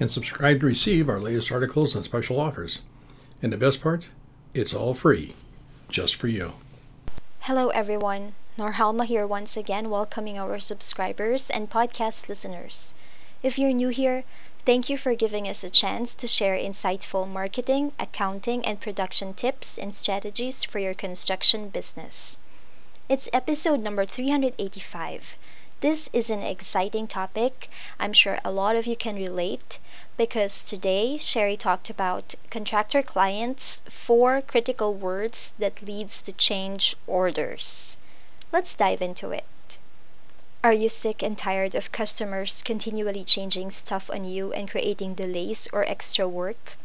and subscribe to receive our latest articles and special offers. And the best part, it's all free, just for you. Hello, everyone. Norhalma here once again, welcoming our subscribers and podcast listeners. If you're new here, thank you for giving us a chance to share insightful marketing, accounting, and production tips and strategies for your construction business. It's episode number 385 this is an exciting topic. I'm sure a lot of you can relate because today Shari talked about contractor clients, four critical words that leads to change orders. Let's dive into it. Are you sick and tired of customers continually changing stuff on you and creating delays or extra work?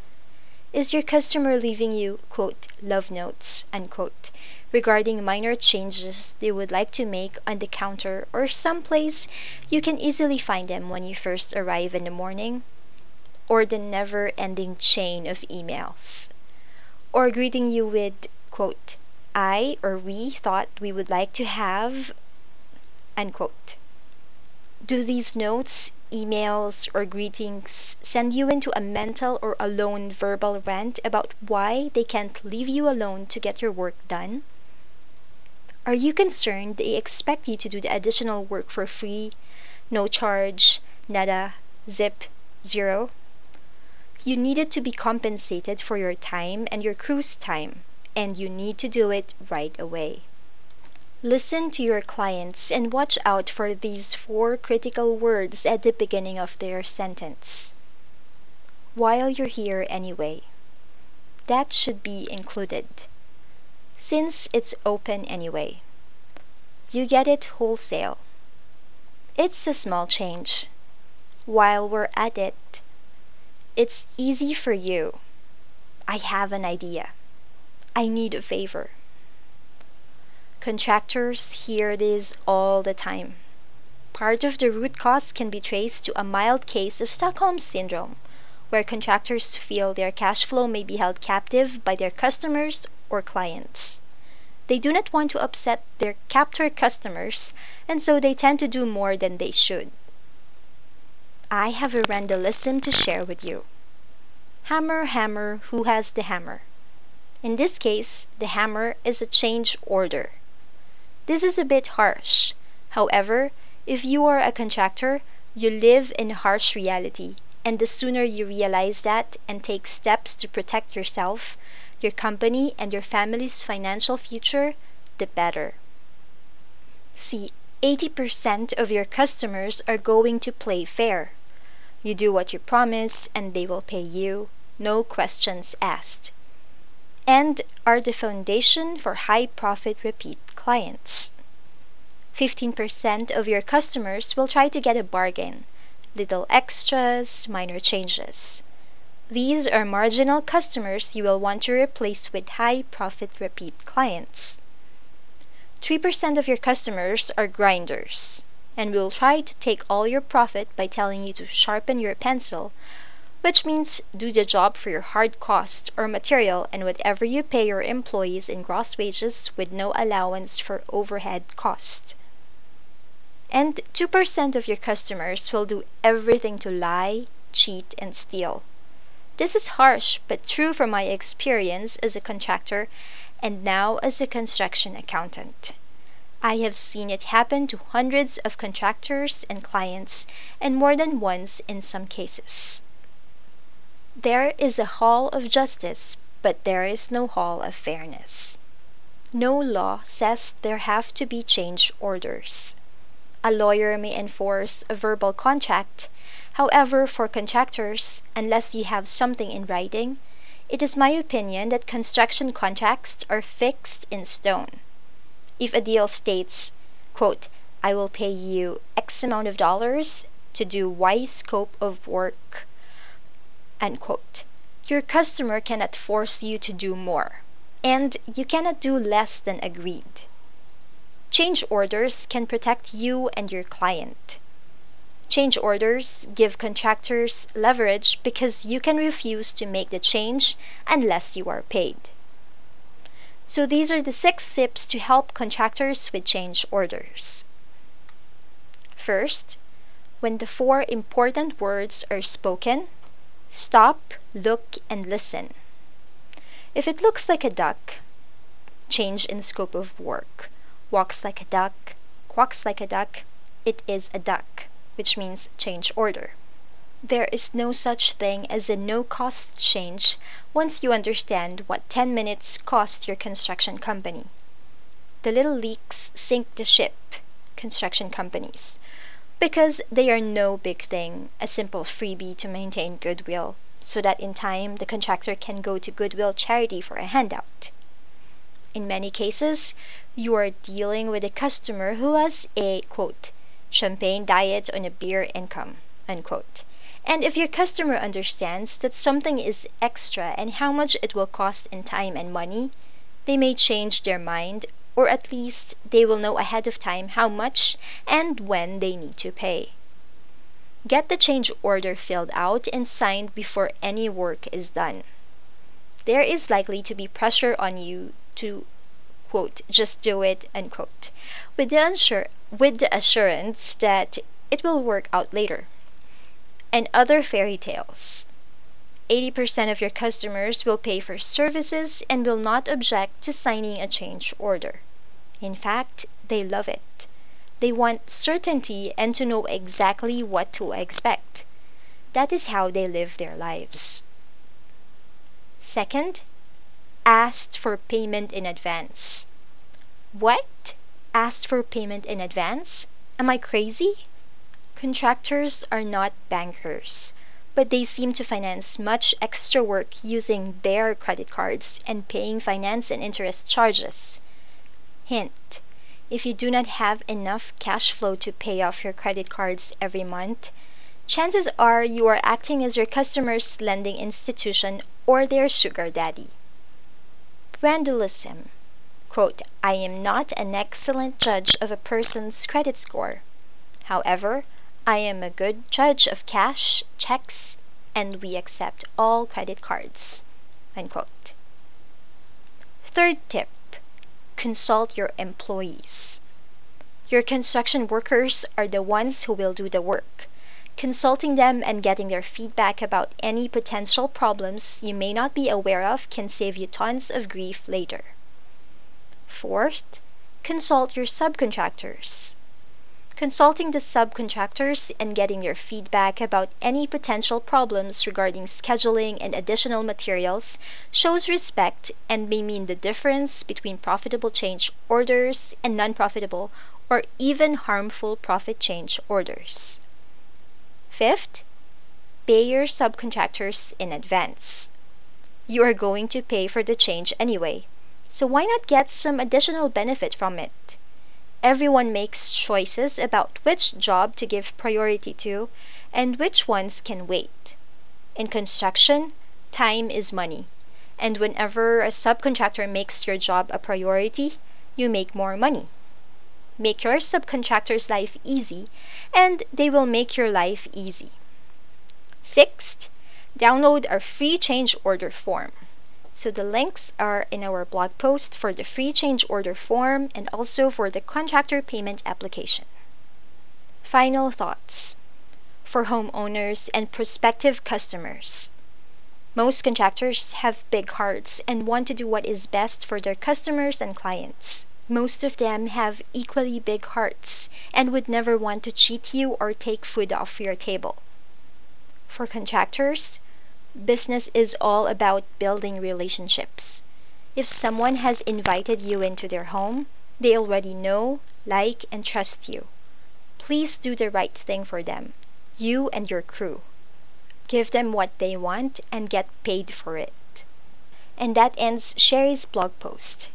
Is your customer leaving you, quote, love notes, unquote, regarding minor changes they would like to make on the counter or someplace you can easily find them when you first arrive in the morning? Or the never ending chain of emails? Or greeting you with, quote, I or we thought we would like to have, unquote. Do these notes, emails, or greetings send you into a mental or a lone verbal rant about why they can't leave you alone to get your work done? Are you concerned they expect you to do the additional work for free, no charge, nada, zip, zero? You needed to be compensated for your time and your crew's time, and you need to do it right away. Listen to your clients and watch out for these four critical words at the beginning of their sentence. While you're here anyway. That should be included. Since it's open anyway. You get it wholesale. It's a small change. While we're at it. It's easy for you. I have an idea. I need a favor. Contractors hear this all the time. Part of the root cause can be traced to a mild case of Stockholm Syndrome, where contractors feel their cash flow may be held captive by their customers or clients. They do not want to upset their captor customers, and so they tend to do more than they should. I have a Randallism to share with you. Hammer, hammer, who has the hammer? In this case, the hammer is a change order. This is a bit harsh. However, if you are a contractor, you live in harsh reality, and the sooner you realize that and take steps to protect yourself, your company, and your family's financial future, the better. See, 80% of your customers are going to play fair. You do what you promise, and they will pay you, no questions asked and are the foundation for high profit repeat clients. 15% of your customers will try to get a bargain, little extras, minor changes. These are marginal customers you will want to replace with high profit repeat clients. 3% of your customers are grinders and will try to take all your profit by telling you to sharpen your pencil which means do the job for your hard cost or material and whatever you pay your employees in gross wages with no allowance for overhead cost. And 2% of your customers will do everything to lie, cheat, and steal. This is harsh but true from my experience as a contractor and now as a construction accountant. I have seen it happen to hundreds of contractors and clients, and more than once in some cases. There is a hall of justice, but there is no hall of fairness. No law says there have to be change orders. A lawyer may enforce a verbal contract; however, for contractors, unless you have something in writing, it is my opinion that construction contracts are fixed in stone. If a deal states, "I will pay you X amount of dollars to do Y scope of work. Your customer cannot force you to do more, and you cannot do less than agreed. Change orders can protect you and your client. Change orders give contractors leverage because you can refuse to make the change unless you are paid. So these are the six tips to help contractors with change orders. First, when the four important words are spoken, stop, look, and listen. If it looks like a duck, change in scope of work. Walks like a duck, quacks like a duck, it is a duck, which means change order. There is no such thing as a no cost change once you understand what 10 minutes cost your construction company. The little leaks sink the ship, construction companies, because they are no big thing, a simple freebie to maintain goodwill, so that in time the contractor can go to Goodwill Charity for a handout. In many cases, you are dealing with a customer who has a champagne diet on a beer income. And if your customer understands that something is extra and how much it will cost in time and money, they may change their mind or at least they will know ahead of time how much and when they need to pay. Get the change order filled out and signed before any work is done. There is likely to be pressure on you to quote, just do it, unquote, with the, unsure, with the assurance that it will work out later. And other fairy tales. 80% of your customers will pay for services and will not object to signing a change order. In fact, they love it. They want certainty and to know exactly what to expect. That is how they live their lives. Second, asked for payment in advance. What? Asked for payment in advance? Am I crazy? Contractors are not bankers, but they seem to finance much extra work using their credit cards and paying finance and interest charges. Hint: If you do not have enough cash flow to pay off your credit cards every month, chances are you are acting as your customer's lending institution or their sugar daddy. Randallism. Quote, I am not an excellent judge of a person's credit score. However, I am a good judge of cash, checks, and we accept all credit cards. Third tip consult your employees. Your construction workers are the ones who will do the work. Consulting them and getting their feedback about any potential problems you may not be aware of can save you tons of grief later. Fourth, consult your subcontractors. Consulting the subcontractors and getting their feedback about any potential problems regarding scheduling and additional materials shows respect and may mean the difference between profitable change orders and non profitable or even harmful profit change orders. Fifth, pay your subcontractors in advance. You are going to pay for the change anyway, so why not get some additional benefit from it? Everyone makes choices about which job to give priority to and which ones can wait. In construction, time is money, and whenever a subcontractor makes your job a priority, you make more money. Make your subcontractor's life easy, and they will make your life easy. Sixth, download our free change order form. So the links are in our blog post for the free change order form and also for the contractor payment application. Final thoughts for homeowners and prospective customers. Most contractors have big hearts and want to do what is best for their customers and clients. Most of them have equally big hearts and would never want to cheat you or take food off your table. For contractors, Business is all about building relationships. If someone has invited you into their home, they already know, like, and trust you. Please do the right thing for them, you and your crew. Give them what they want and get paid for it. And that ends Shari's blog post.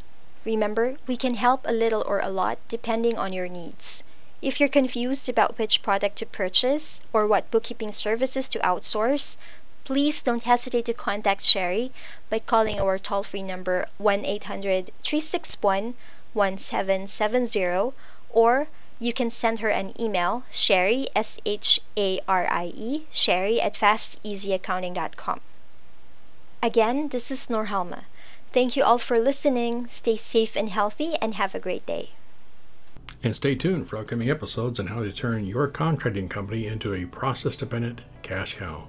Remember, we can help a little or a lot depending on your needs. If you're confused about which product to purchase or what bookkeeping services to outsource, Please don't hesitate to contact Shari by calling our toll free number 1 800 361 1770 or you can send her an email, Shari, S H A R I E, Shari at fasteasyaccounting.com. Again, this is Norhalma. Thank you all for listening. Stay safe and healthy, and have a great day. And stay tuned for upcoming episodes on how to turn your contracting company into a process dependent cash cow.